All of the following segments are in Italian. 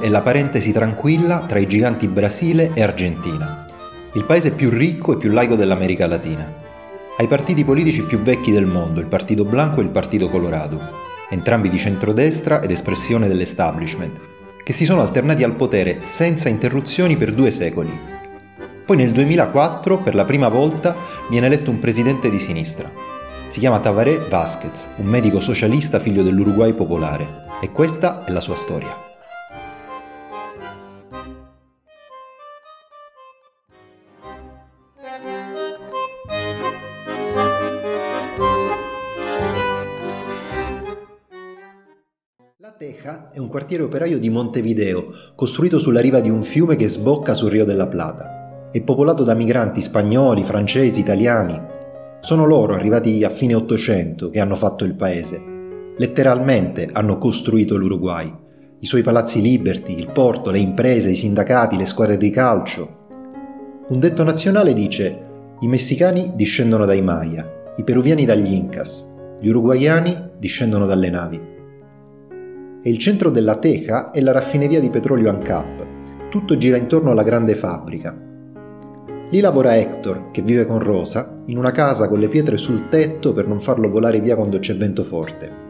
È la parentesi tranquilla tra i giganti Brasile e Argentina, il paese più ricco e più laico dell'America Latina. Ha i partiti politici più vecchi del mondo, il Partito Blanco e il Partito Colorado, entrambi di centrodestra ed espressione dell'establishment, che si sono alternati al potere senza interruzioni per due secoli. Poi nel 2004, per la prima volta, viene eletto un presidente di sinistra. Si chiama Tavaré Vázquez, un medico socialista figlio dell'Uruguay popolare, e questa è la sua storia. Un quartiere operaio di Montevideo, costruito sulla riva di un fiume che sbocca sul Rio della Plata. È popolato da migranti spagnoli, francesi, italiani. Sono loro, arrivati a fine Ottocento, che hanno fatto il paese. Letteralmente hanno costruito l'Uruguay. I suoi palazzi liberty, il porto, le imprese, i sindacati, le squadre di calcio. Un detto nazionale dice: i messicani discendono dai Maya, i peruviani dagli Incas, gli uruguayani discendono dalle navi e il centro della teca è la raffineria di petrolio ANCAP. Tutto gira intorno alla grande fabbrica. Lì lavora Hector, che vive con Rosa, in una casa con le pietre sul tetto per non farlo volare via quando c'è vento forte.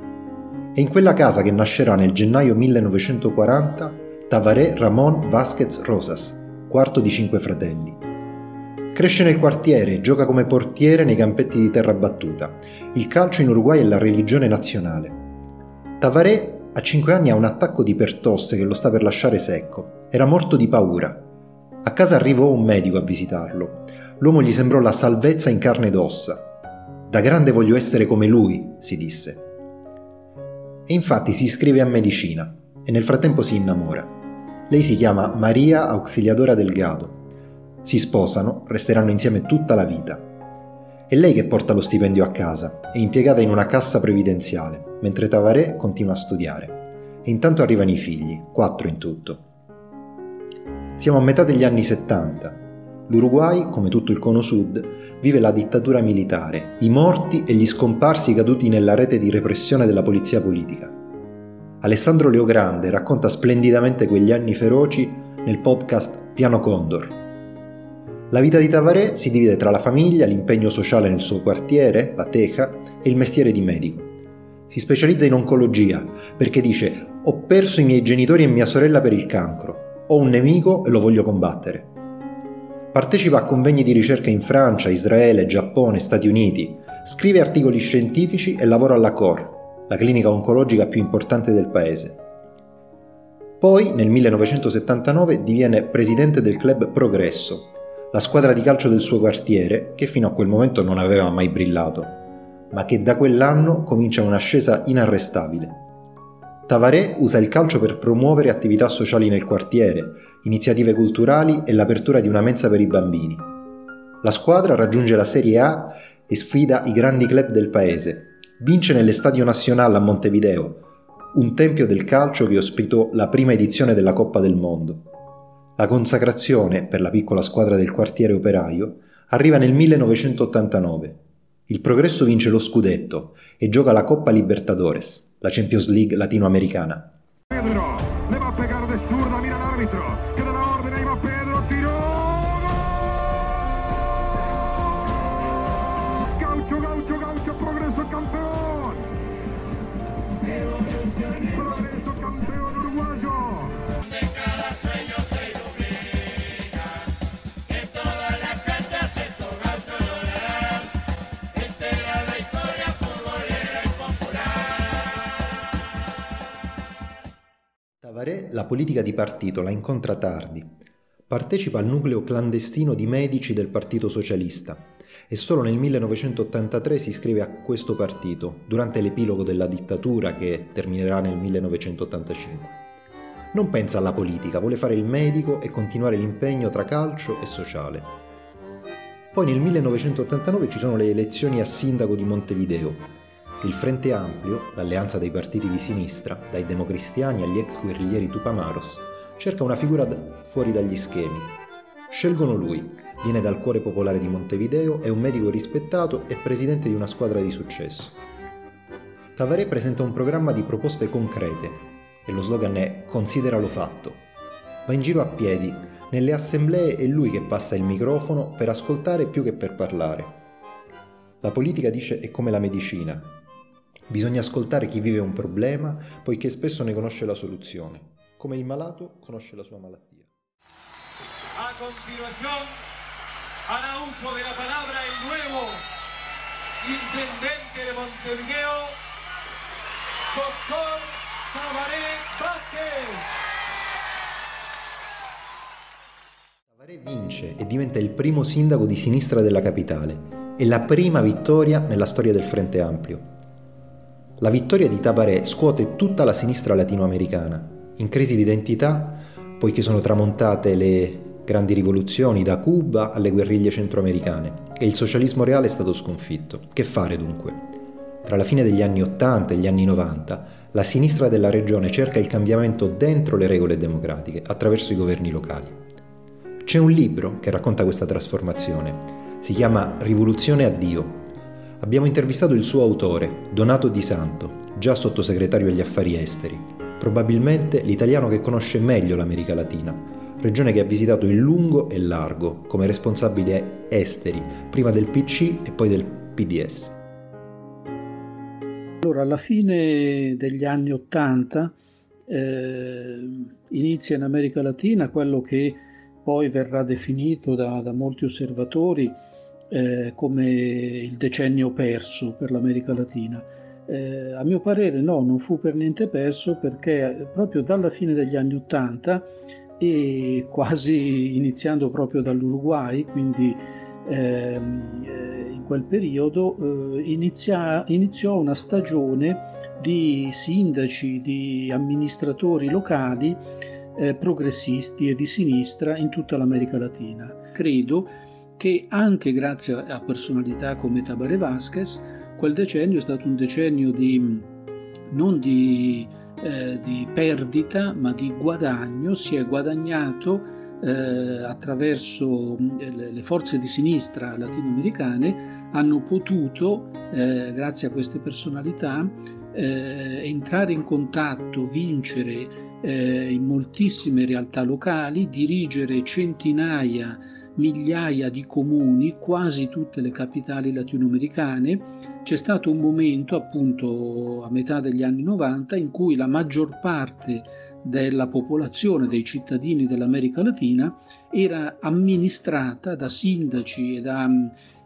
È in quella casa che nascerà nel gennaio 1940 Tavaré Ramón Vázquez Rosas, quarto di cinque fratelli. Cresce nel quartiere, gioca come portiere nei campetti di terra battuta. Il calcio in Uruguay è la religione nazionale. Tavaré a 5 anni ha un attacco di pertosse che lo sta per lasciare secco. Era morto di paura. A casa arrivò un medico a visitarlo. L'uomo gli sembrò la salvezza in carne ed ossa. Da grande voglio essere come lui, si disse. E infatti si iscrive a medicina e nel frattempo si innamora. Lei si chiama Maria Auxiliadora Delgado. Si sposano, resteranno insieme tutta la vita. È lei che porta lo stipendio a casa, è impiegata in una cassa previdenziale, mentre Tavaré continua a studiare. E intanto arrivano i figli, quattro in tutto. Siamo a metà degli anni 70. L'Uruguay, come tutto il cono sud, vive la dittatura militare, i morti e gli scomparsi caduti nella rete di repressione della polizia politica. Alessandro Leogrande racconta splendidamente quegli anni feroci nel podcast Piano Condor, la vita di Tavaré si divide tra la famiglia, l'impegno sociale nel suo quartiere, la teca, e il mestiere di medico. Si specializza in oncologia perché dice ho perso i miei genitori e mia sorella per il cancro, ho un nemico e lo voglio combattere. Partecipa a convegni di ricerca in Francia, Israele, Giappone, Stati Uniti, scrive articoli scientifici e lavora alla COR, la clinica oncologica più importante del paese. Poi, nel 1979, diviene presidente del club Progresso, la squadra di calcio del suo quartiere, che fino a quel momento non aveva mai brillato, ma che da quell'anno comincia un'ascesa inarrestabile. Tavaré usa il calcio per promuovere attività sociali nel quartiere, iniziative culturali e l'apertura di una mensa per i bambini. La squadra raggiunge la Serie A e sfida i grandi club del paese. Vince nell'Estadio Nazionale a Montevideo, un tempio del calcio che ospitò la prima edizione della Coppa del Mondo. La consacrazione, per la piccola squadra del quartiere operaio, arriva nel 1989. Il Progresso vince lo scudetto e gioca la Coppa Libertadores, la Champions League latinoamericana. Pedro, Tavaré la politica di partito la incontra tardi. Partecipa al nucleo clandestino di medici del Partito Socialista e solo nel 1983 si iscrive a questo partito, durante l'epilogo della dittatura che terminerà nel 1985. Non pensa alla politica, vuole fare il medico e continuare l'impegno tra calcio e sociale. Poi nel 1989 ci sono le elezioni a sindaco di Montevideo il Frente Ampio, l'alleanza dei partiti di sinistra, dai democristiani agli ex guerriglieri Tupamaros, cerca una figura fuori dagli schemi. Scelgono lui, viene dal cuore popolare di Montevideo, è un medico rispettato e presidente di una squadra di successo. Tavaré presenta un programma di proposte concrete. e lo slogan è Consideralo fatto. Va in giro a piedi, nelle assemblee è lui che passa il microfono per ascoltare più che per parlare. La politica dice è come la medicina. Bisogna ascoltare chi vive un problema, poiché spesso ne conosce la soluzione, come il malato conosce la sua malattia. A continuación, hará uso de la palabra el nuevo intendente de Montevideo, doctor Tabaré Vázquez. Tabaré vince e diventa il primo sindaco di sinistra della capitale. È la prima vittoria nella storia del Frente Ampio. La vittoria di Tabaré scuote tutta la sinistra latinoamericana, in crisi di identità, poiché sono tramontate le grandi rivoluzioni da Cuba alle guerriglie centroamericane e il socialismo reale è stato sconfitto. Che fare dunque? Tra la fine degli anni 80 e gli anni 90, la sinistra della regione cerca il cambiamento dentro le regole democratiche, attraverso i governi locali. C'è un libro che racconta questa trasformazione. Si chiama Rivoluzione a Dio. Abbiamo intervistato il suo autore, Donato Di Santo, già sottosegretario agli affari esteri, probabilmente l'italiano che conosce meglio l'America Latina, regione che ha visitato in lungo e largo come responsabile esteri, prima del PC e poi del PDS. Allora, alla fine degli anni Ottanta eh, inizia in America Latina quello che poi verrà definito da, da molti osservatori eh, come il decennio perso per l'America Latina. Eh, a mio parere no, non fu per niente perso perché proprio dalla fine degli anni Ottanta e quasi iniziando proprio dall'Uruguay, quindi ehm, eh, in quel periodo eh, inizia, iniziò una stagione di sindaci, di amministratori locali eh, progressisti e di sinistra in tutta l'America Latina. Credo che anche grazie a personalità come Tabaré Vázquez, quel decennio è stato un decennio di, non di eh, di perdita ma di guadagno, si è guadagnato eh, attraverso le, le, forze di sinistra latinoamericane hanno potuto, eh, grazie a queste personalità, eh, entrare in contatto, vincere eh, in moltissime realtà locali, dirigere centinaia migliaia di comuni, quasi tutte le capitali latinoamericane, c'è stato un momento, appunto a metà degli anni 90, in cui la maggior parte della popolazione, dei cittadini dell'America Latina, era amministrata da sindaci e da,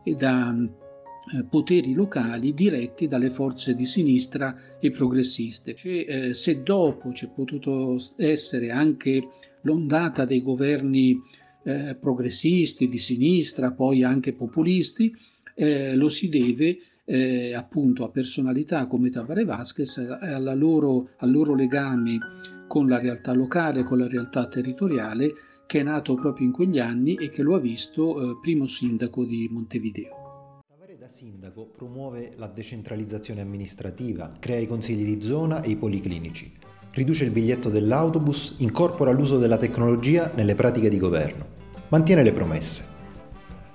e da eh, poteri locali diretti dalle forze di sinistra e progressiste. Cioè, se dopo c'è potuto essere anche l'ondata dei governi eh, progressisti, di sinistra, poi anche populisti, eh, lo si deve eh, appunto a personalità come Tabaré Vázquez e loro, al loro legame con la realtà locale, con la realtà territoriale che è nato proprio in quegli anni e che lo ha visto eh, primo sindaco di Montevideo. Da sindaco promuove la decentralizzazione amministrativa, crea i consigli di zona e i policlinici, riduce il biglietto dell'autobus, incorpora l'uso della tecnologia nelle pratiche di governo, mantiene le promesse.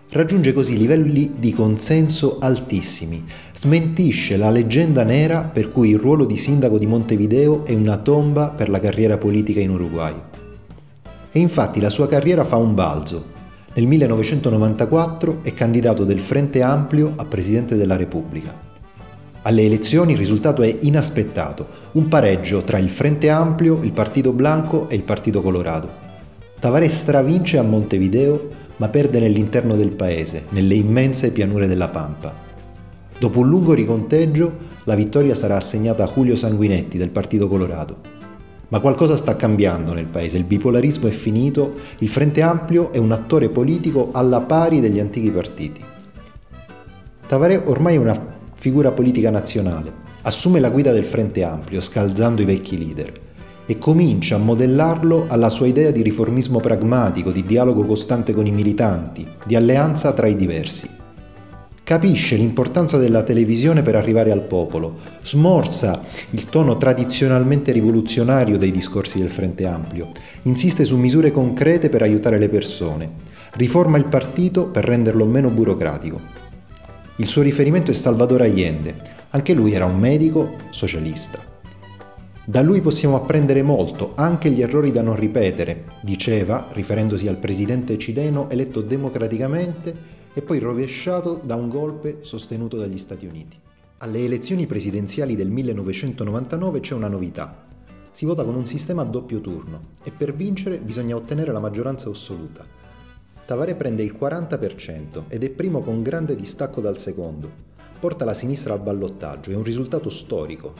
Raggiunge così livelli di consenso altissimi, smentisce la leggenda nera per cui il ruolo di sindaco di Montevideo è una tomba per la carriera politica in Uruguay. E infatti la sua carriera fa un balzo. Nel 1994 è candidato del Frente Amplio a Presidente della Repubblica. Alle elezioni il risultato è inaspettato, un pareggio tra il Frente Amplio, il Partito Blanco e il Partito Colorato. Tavaré stravince a Montevideo ma perde nell'interno del paese, nelle immense pianure della Pampa. Dopo un lungo riconteggio, la vittoria sarà assegnata a Julio Sanguinetti del Partito Colorato. Ma qualcosa sta cambiando nel paese, il bipolarismo è finito, il Frente Ampio è un attore politico alla pari degli antichi partiti. Tavaré ormai è una figura politica nazionale, assume la guida del Frente Ampio, scalzando i vecchi leader e comincia a modellarlo alla sua idea di riformismo pragmatico, di dialogo costante con i militanti, di alleanza tra i diversi. Capisce l'importanza della televisione per arrivare al popolo, smorza il tono tradizionalmente rivoluzionario dei discorsi del Frente Ampio, insiste su misure concrete per aiutare le persone, riforma il partito per renderlo meno burocratico. Il suo riferimento è Salvador Allende, anche lui era un medico socialista. Da lui possiamo apprendere molto, anche gli errori da non ripetere, diceva, riferendosi al presidente cileno eletto democraticamente e poi rovesciato da un golpe sostenuto dagli Stati Uniti. Alle elezioni presidenziali del 1999 c'è una novità. Si vota con un sistema a doppio turno e per vincere bisogna ottenere la maggioranza assoluta. Tavaré prende il 40% ed è primo con grande distacco dal secondo. Porta la sinistra al ballottaggio, è un risultato storico,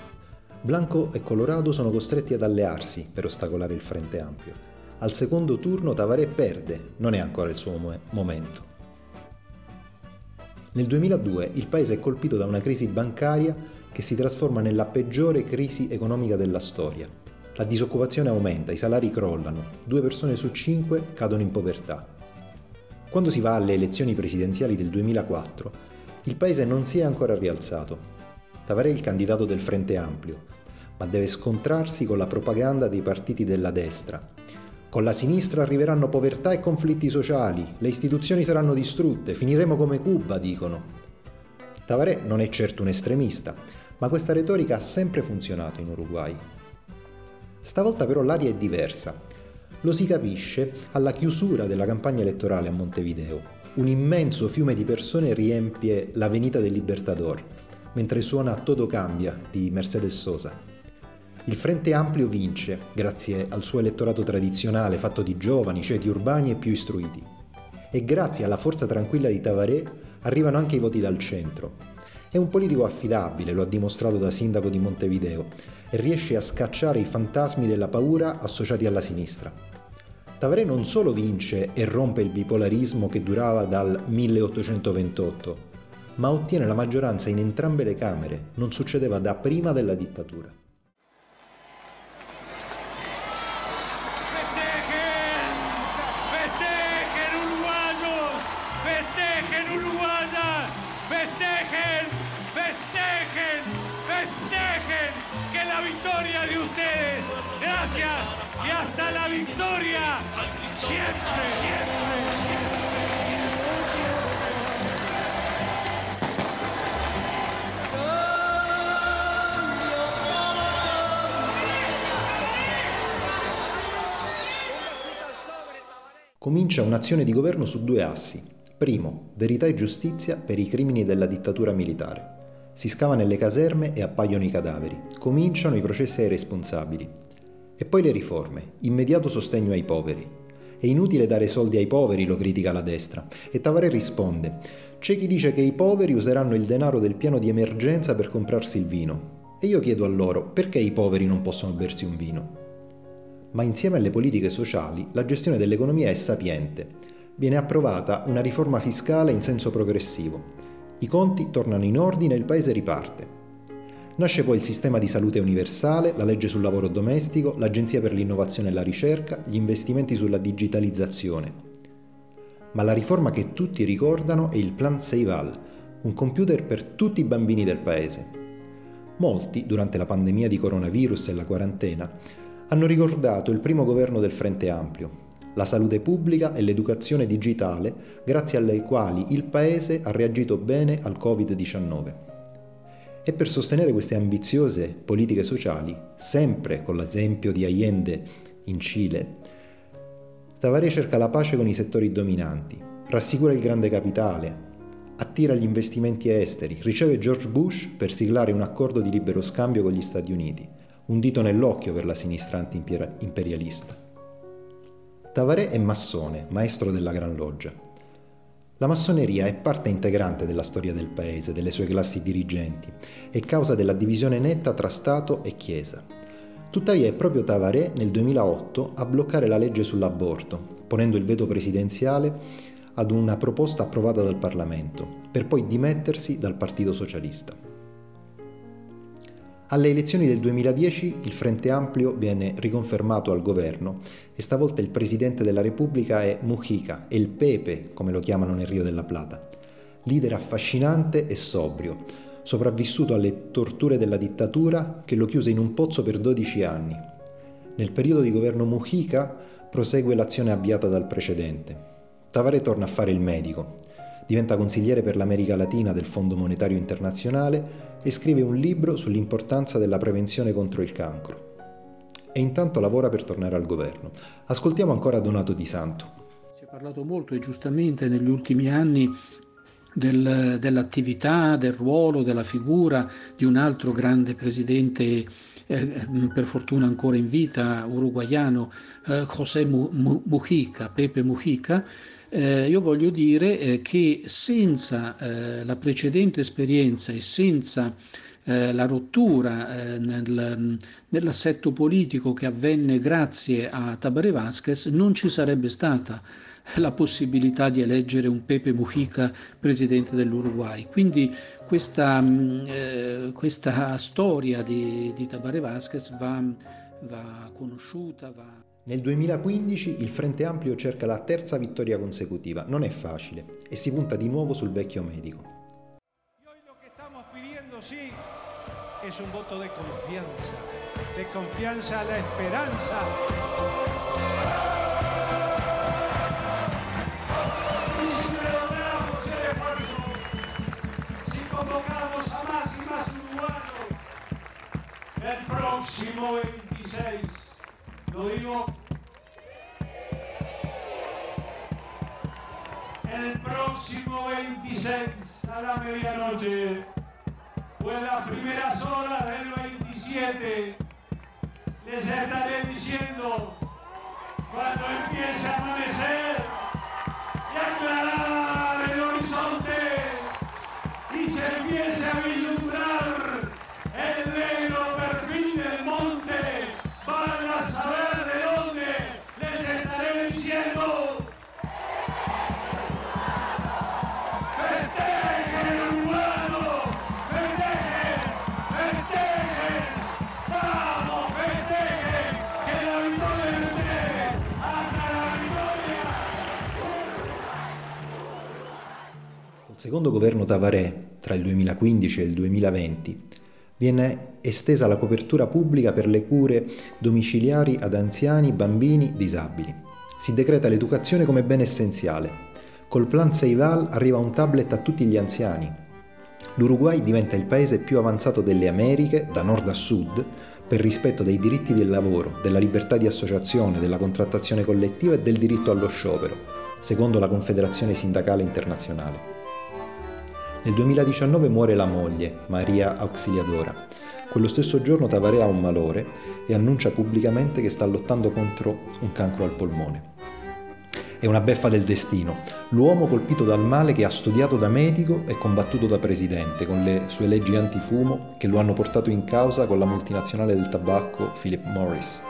Blanco e Colorado sono costretti ad allearsi per ostacolare il Frente Ampio. Al secondo turno Tavaré perde, non è ancora il suo momento. Nel 2002 il paese è colpito da una crisi bancaria che si trasforma nella peggiore crisi economica della storia. La disoccupazione aumenta, i salari crollano, due persone su cinque cadono in povertà. Quando si va alle elezioni presidenziali del 2004, il paese non si è ancora rialzato. Tavaré è il candidato del Frente Ampio, ma deve scontrarsi con la propaganda dei partiti della destra. Con la sinistra arriveranno povertà e conflitti sociali, le istituzioni saranno distrutte, finiremo come Cuba, dicono. Tavaré non è certo un estremista, ma questa retorica ha sempre funzionato in Uruguay. Stavolta però l'aria è diversa. Lo si capisce alla chiusura della campagna elettorale a Montevideo. Un immenso fiume di persone riempie l'avenida del Libertador mentre suona Todo Cambia di Mercedes Sosa. Il Frente Amplio vince grazie al suo elettorato tradizionale fatto di giovani, ceti urbani e più istruiti. E grazie alla forza tranquilla di Tavaré arrivano anche i voti dal centro. È un politico affidabile, lo ha dimostrato da sindaco di Montevideo, e riesce a scacciare i fantasmi della paura associati alla sinistra. Tavaré non solo vince e rompe il bipolarismo che durava dal 1828, ma ottiene la maggioranza in entrambe le Camere, non succedeva da prima della dittatura. Comincia un'azione di governo su due assi. Primo, verità e giustizia per i crimini della dittatura militare. Si scava nelle caserme e appaiono i cadaveri. Cominciano i processi ai responsabili. E poi le riforme, immediato sostegno ai poveri. È inutile dare soldi ai poveri, lo critica la destra. E Tavaré risponde, c'è chi dice che i poveri useranno il denaro del piano di emergenza per comprarsi il vino. E io chiedo a loro, perché i poveri non possono bersi un vino? Ma insieme alle politiche sociali la gestione dell'economia è sapiente. Viene approvata una riforma fiscale in senso progressivo. I conti tornano in ordine e il paese riparte. Nasce poi il sistema di salute universale, la legge sul lavoro domestico, l'agenzia per l'innovazione e la ricerca, gli investimenti sulla digitalizzazione. Ma la riforma che tutti ricordano è il Plan Seival, un computer per tutti i bambini del paese. Molti, durante la pandemia di coronavirus e la quarantena, hanno ricordato il primo governo del Frente Ampio, la salute pubblica e l'educazione digitale, grazie alle quali il Paese ha reagito bene al Covid-19. E per sostenere queste ambiziose politiche sociali, sempre con l'esempio di Allende in Cile, Tavaré cerca la pace con i settori dominanti, rassicura il grande capitale, attira gli investimenti esteri, riceve George Bush per siglare un accordo di libero scambio con gli Stati Uniti un dito nell'occhio per la sinistra anti-imperialista. Tavaré è massone, maestro della Gran Loggia. La massoneria è parte integrante della storia del paese, delle sue classi dirigenti, e causa della divisione netta tra Stato e Chiesa. Tuttavia è proprio Tavaré nel 2008 a bloccare la legge sull'aborto, ponendo il veto presidenziale ad una proposta approvata dal Parlamento, per poi dimettersi dal Partito Socialista. Alle elezioni del 2010 il Frente Amplio viene riconfermato al governo e stavolta il presidente della Repubblica è Mujica, il Pepe, come lo chiamano nel Rio della Plata. Leader affascinante e sobrio, sopravvissuto alle torture della dittatura che lo chiuse in un pozzo per 12 anni. Nel periodo di governo Mujica prosegue l'azione avviata dal precedente. Tavaré torna a fare il medico, diventa consigliere per l'America Latina del Fondo Monetario Internazionale e scrive un libro sull'importanza della prevenzione contro il cancro. e intanto lavora per tornare al governo. Ascoltiamo ancora Donato Di Santo. Si è parlato molto e giustamente negli ultimi anni del, dell'attività, del ruolo, della figura di un altro grande presidente, eh, per fortuna ancora in vita, uruguaiano, eh, José Mujica, Pepe Mujica. Eh, io voglio dire eh, che senza eh, la precedente esperienza e senza eh, la rottura eh, nel, nell'assetto politico che avvenne grazie a Tabaré Vázquez non ci sarebbe stata la possibilità di eleggere un Pepe Mujica presidente dell'Uruguay. Quindi questa, mm, eh, questa storia di, di Tabaré Vázquez va, va conosciuta. Va... Nel 2015 il Frente Amplio cerca la terza vittoria consecutiva. Non è facile e si punta di nuovo sul vecchio medico. sí es un voto de confianza, de confianza a la esperanza. el próximo 26. Lo digo. El próximo 26 a la medianoche o en las primeras horas del 27 les estaré diciendo cuando empiece a amanecer y aclarar el horizonte y se empiece a vislumbrar secondo governo Tavaré, tra il 2015 e il 2020, Viene estesa la copertura pubblica per le cure domiciliari ad anziani, bambini, disabili. Si decreta l'educazione come bene essenziale. Col plan Seival arriva un tablet a tutti gli anziani. L'Uruguay diventa il paese più avanzato delle Americhe, da nord a sud, per rispetto dei diritti del lavoro, della libertà di associazione, della contrattazione collettiva e del diritto allo sciopero, secondo la Confederazione Sindacale Internazionale. Nel 2019 muore la moglie, Maria Auxiliadora. Quello stesso giorno Tavaré ha un malore e annuncia pubblicamente che sta lottando contro un cancro al polmone. È una beffa del destino, l'uomo colpito dal male che ha studiato da medico e combattuto da presidente con le sue leggi antifumo che lo hanno portato in causa con la multinazionale del tabacco Philip Morris.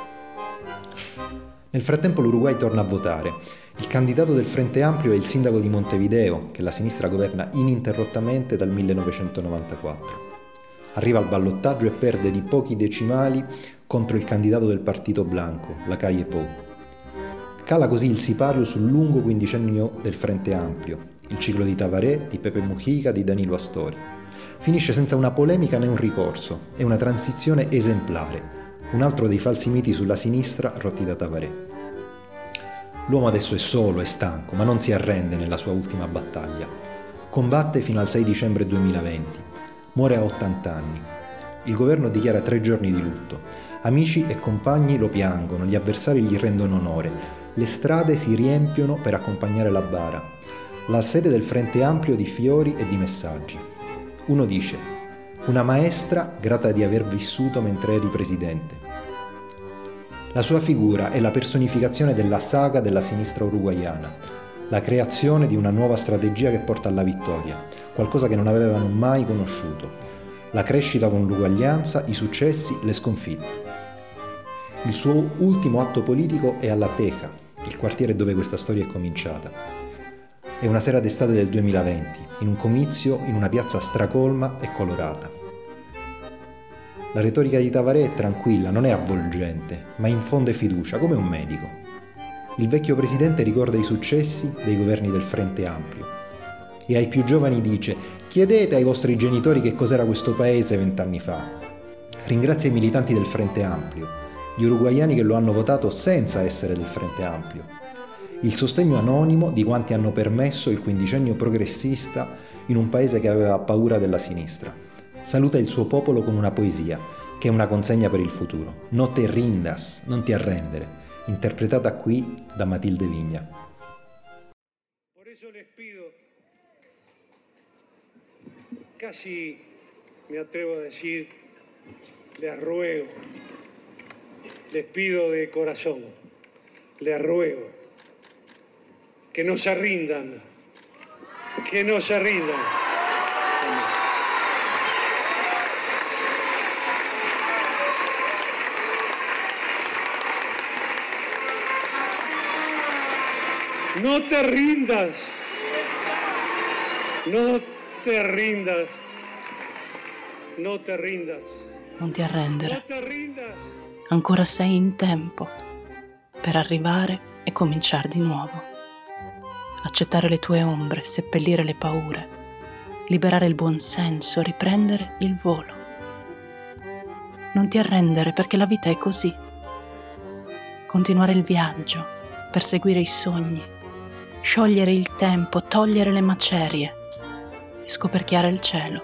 Nel frattempo l'Uruguay torna a votare il candidato del Frente Ampio è il sindaco di Montevideo, che la sinistra governa ininterrottamente dal 1994. Arriva al ballottaggio e perde di pochi decimali contro il candidato del partito Blanco, la Calle Pou. Cala così il sipario sul lungo quindicennio del Frente Ampio, il ciclo di Tavaré, di Pepe Mujica, di Danilo Astori. Finisce senza una polemica né un ricorso, è una transizione esemplare, un altro dei falsi miti sulla sinistra rotti da Tavaré. L'uomo adesso è solo, è stanco, ma non si arrende nella sua ultima battaglia. Combatte fino al 6 dicembre 2020. Muore a 80 anni. Il governo dichiara tre giorni di lutto. Amici e compagni lo piangono, gli avversari gli rendono onore. Le strade si riempiono per accompagnare la bara. La sede del Frente Ampio di fiori e di messaggi. Uno dice, una maestra grata di aver vissuto mentre eri presidente. La sua figura è la personificazione della saga della sinistra uruguayana, la creazione di una nuova strategia che porta alla vittoria, qualcosa che non avevano mai conosciuto, la crescita con l'uguaglianza, i successi, le sconfitte. Il suo ultimo atto politico è alla Teja, il quartiere dove questa storia è cominciata. È una sera d'estate del 2020, in un comizio in una piazza stracolma e colorata. La retorica di Tavaré è tranquilla, non è avvolgente, ma infonde fiducia, come un medico. Il vecchio presidente ricorda i successi dei governi del Frente Ampio e ai più giovani dice chiedete ai vostri genitori che cos'era questo paese vent'anni fa. Ringrazia i militanti del Frente Ampio, gli uruguayani che lo hanno votato senza essere del Frente Ampio. Il sostegno anonimo di quanti hanno permesso il quindicennio progressista in un paese che aveva paura della sinistra saluta il suo popolo con una poesia, che è una consegna per il futuro. No te rindas, non ti arrendere, interpretata qui da Matilde Vigna. Por eso les pido, casi me atrevo a decir, les ruego, les pido de corazón, les ruego, que no se rindan, que no se rindan. No te rindas. No te rindas. No te rindas. Non ti arrendere. Ancora sei in tempo per arrivare e cominciare di nuovo. Accettare le tue ombre, seppellire le paure, liberare il buonsenso, riprendere il volo. Non ti arrendere perché la vita è così. Continuare il viaggio, perseguire i sogni, sciogliere il tempo, togliere le macerie e scoperchiare il cielo.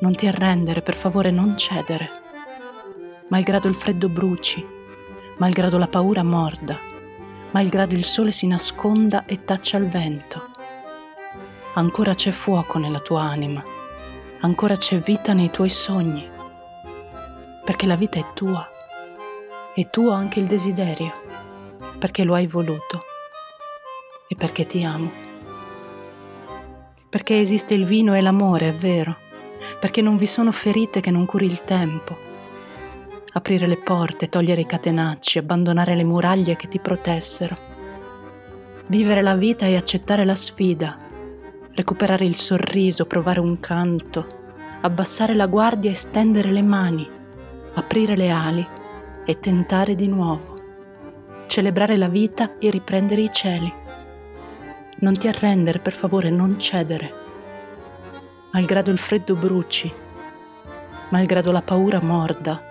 Non ti arrendere, per favore, non cedere. Malgrado il freddo bruci, malgrado la paura morda, malgrado il sole si nasconda e taccia il vento. Ancora c'è fuoco nella tua anima, ancora c'è vita nei tuoi sogni, perché la vita è tua, è tuo anche il desiderio, perché lo hai voluto e perché ti amo. Perché esiste il vino e l'amore, è vero, perché non vi sono ferite che non curi il tempo. Aprire le porte, togliere i catenacci, abbandonare le muraglie che ti protessero. Vivere la vita e accettare la sfida, recuperare il sorriso, provare un canto, abbassare la guardia e stendere le mani, aprire le ali e tentare di nuovo. Celebrare la vita e riprendere i cieli. Non ti arrendere, per favore, non cedere. Malgrado il freddo bruci, malgrado la paura morda,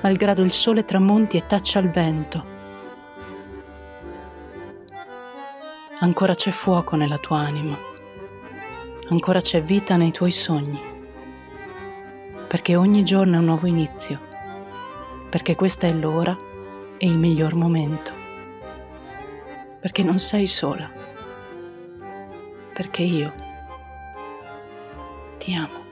malgrado il sole tramonti e taccia il vento. Ancora c'è fuoco nella tua anima, ancora c'è vita nei tuoi sogni, perché ogni giorno è un nuovo inizio, perché questa è l'ora e il miglior momento, perché non sei sola perché io ti amo.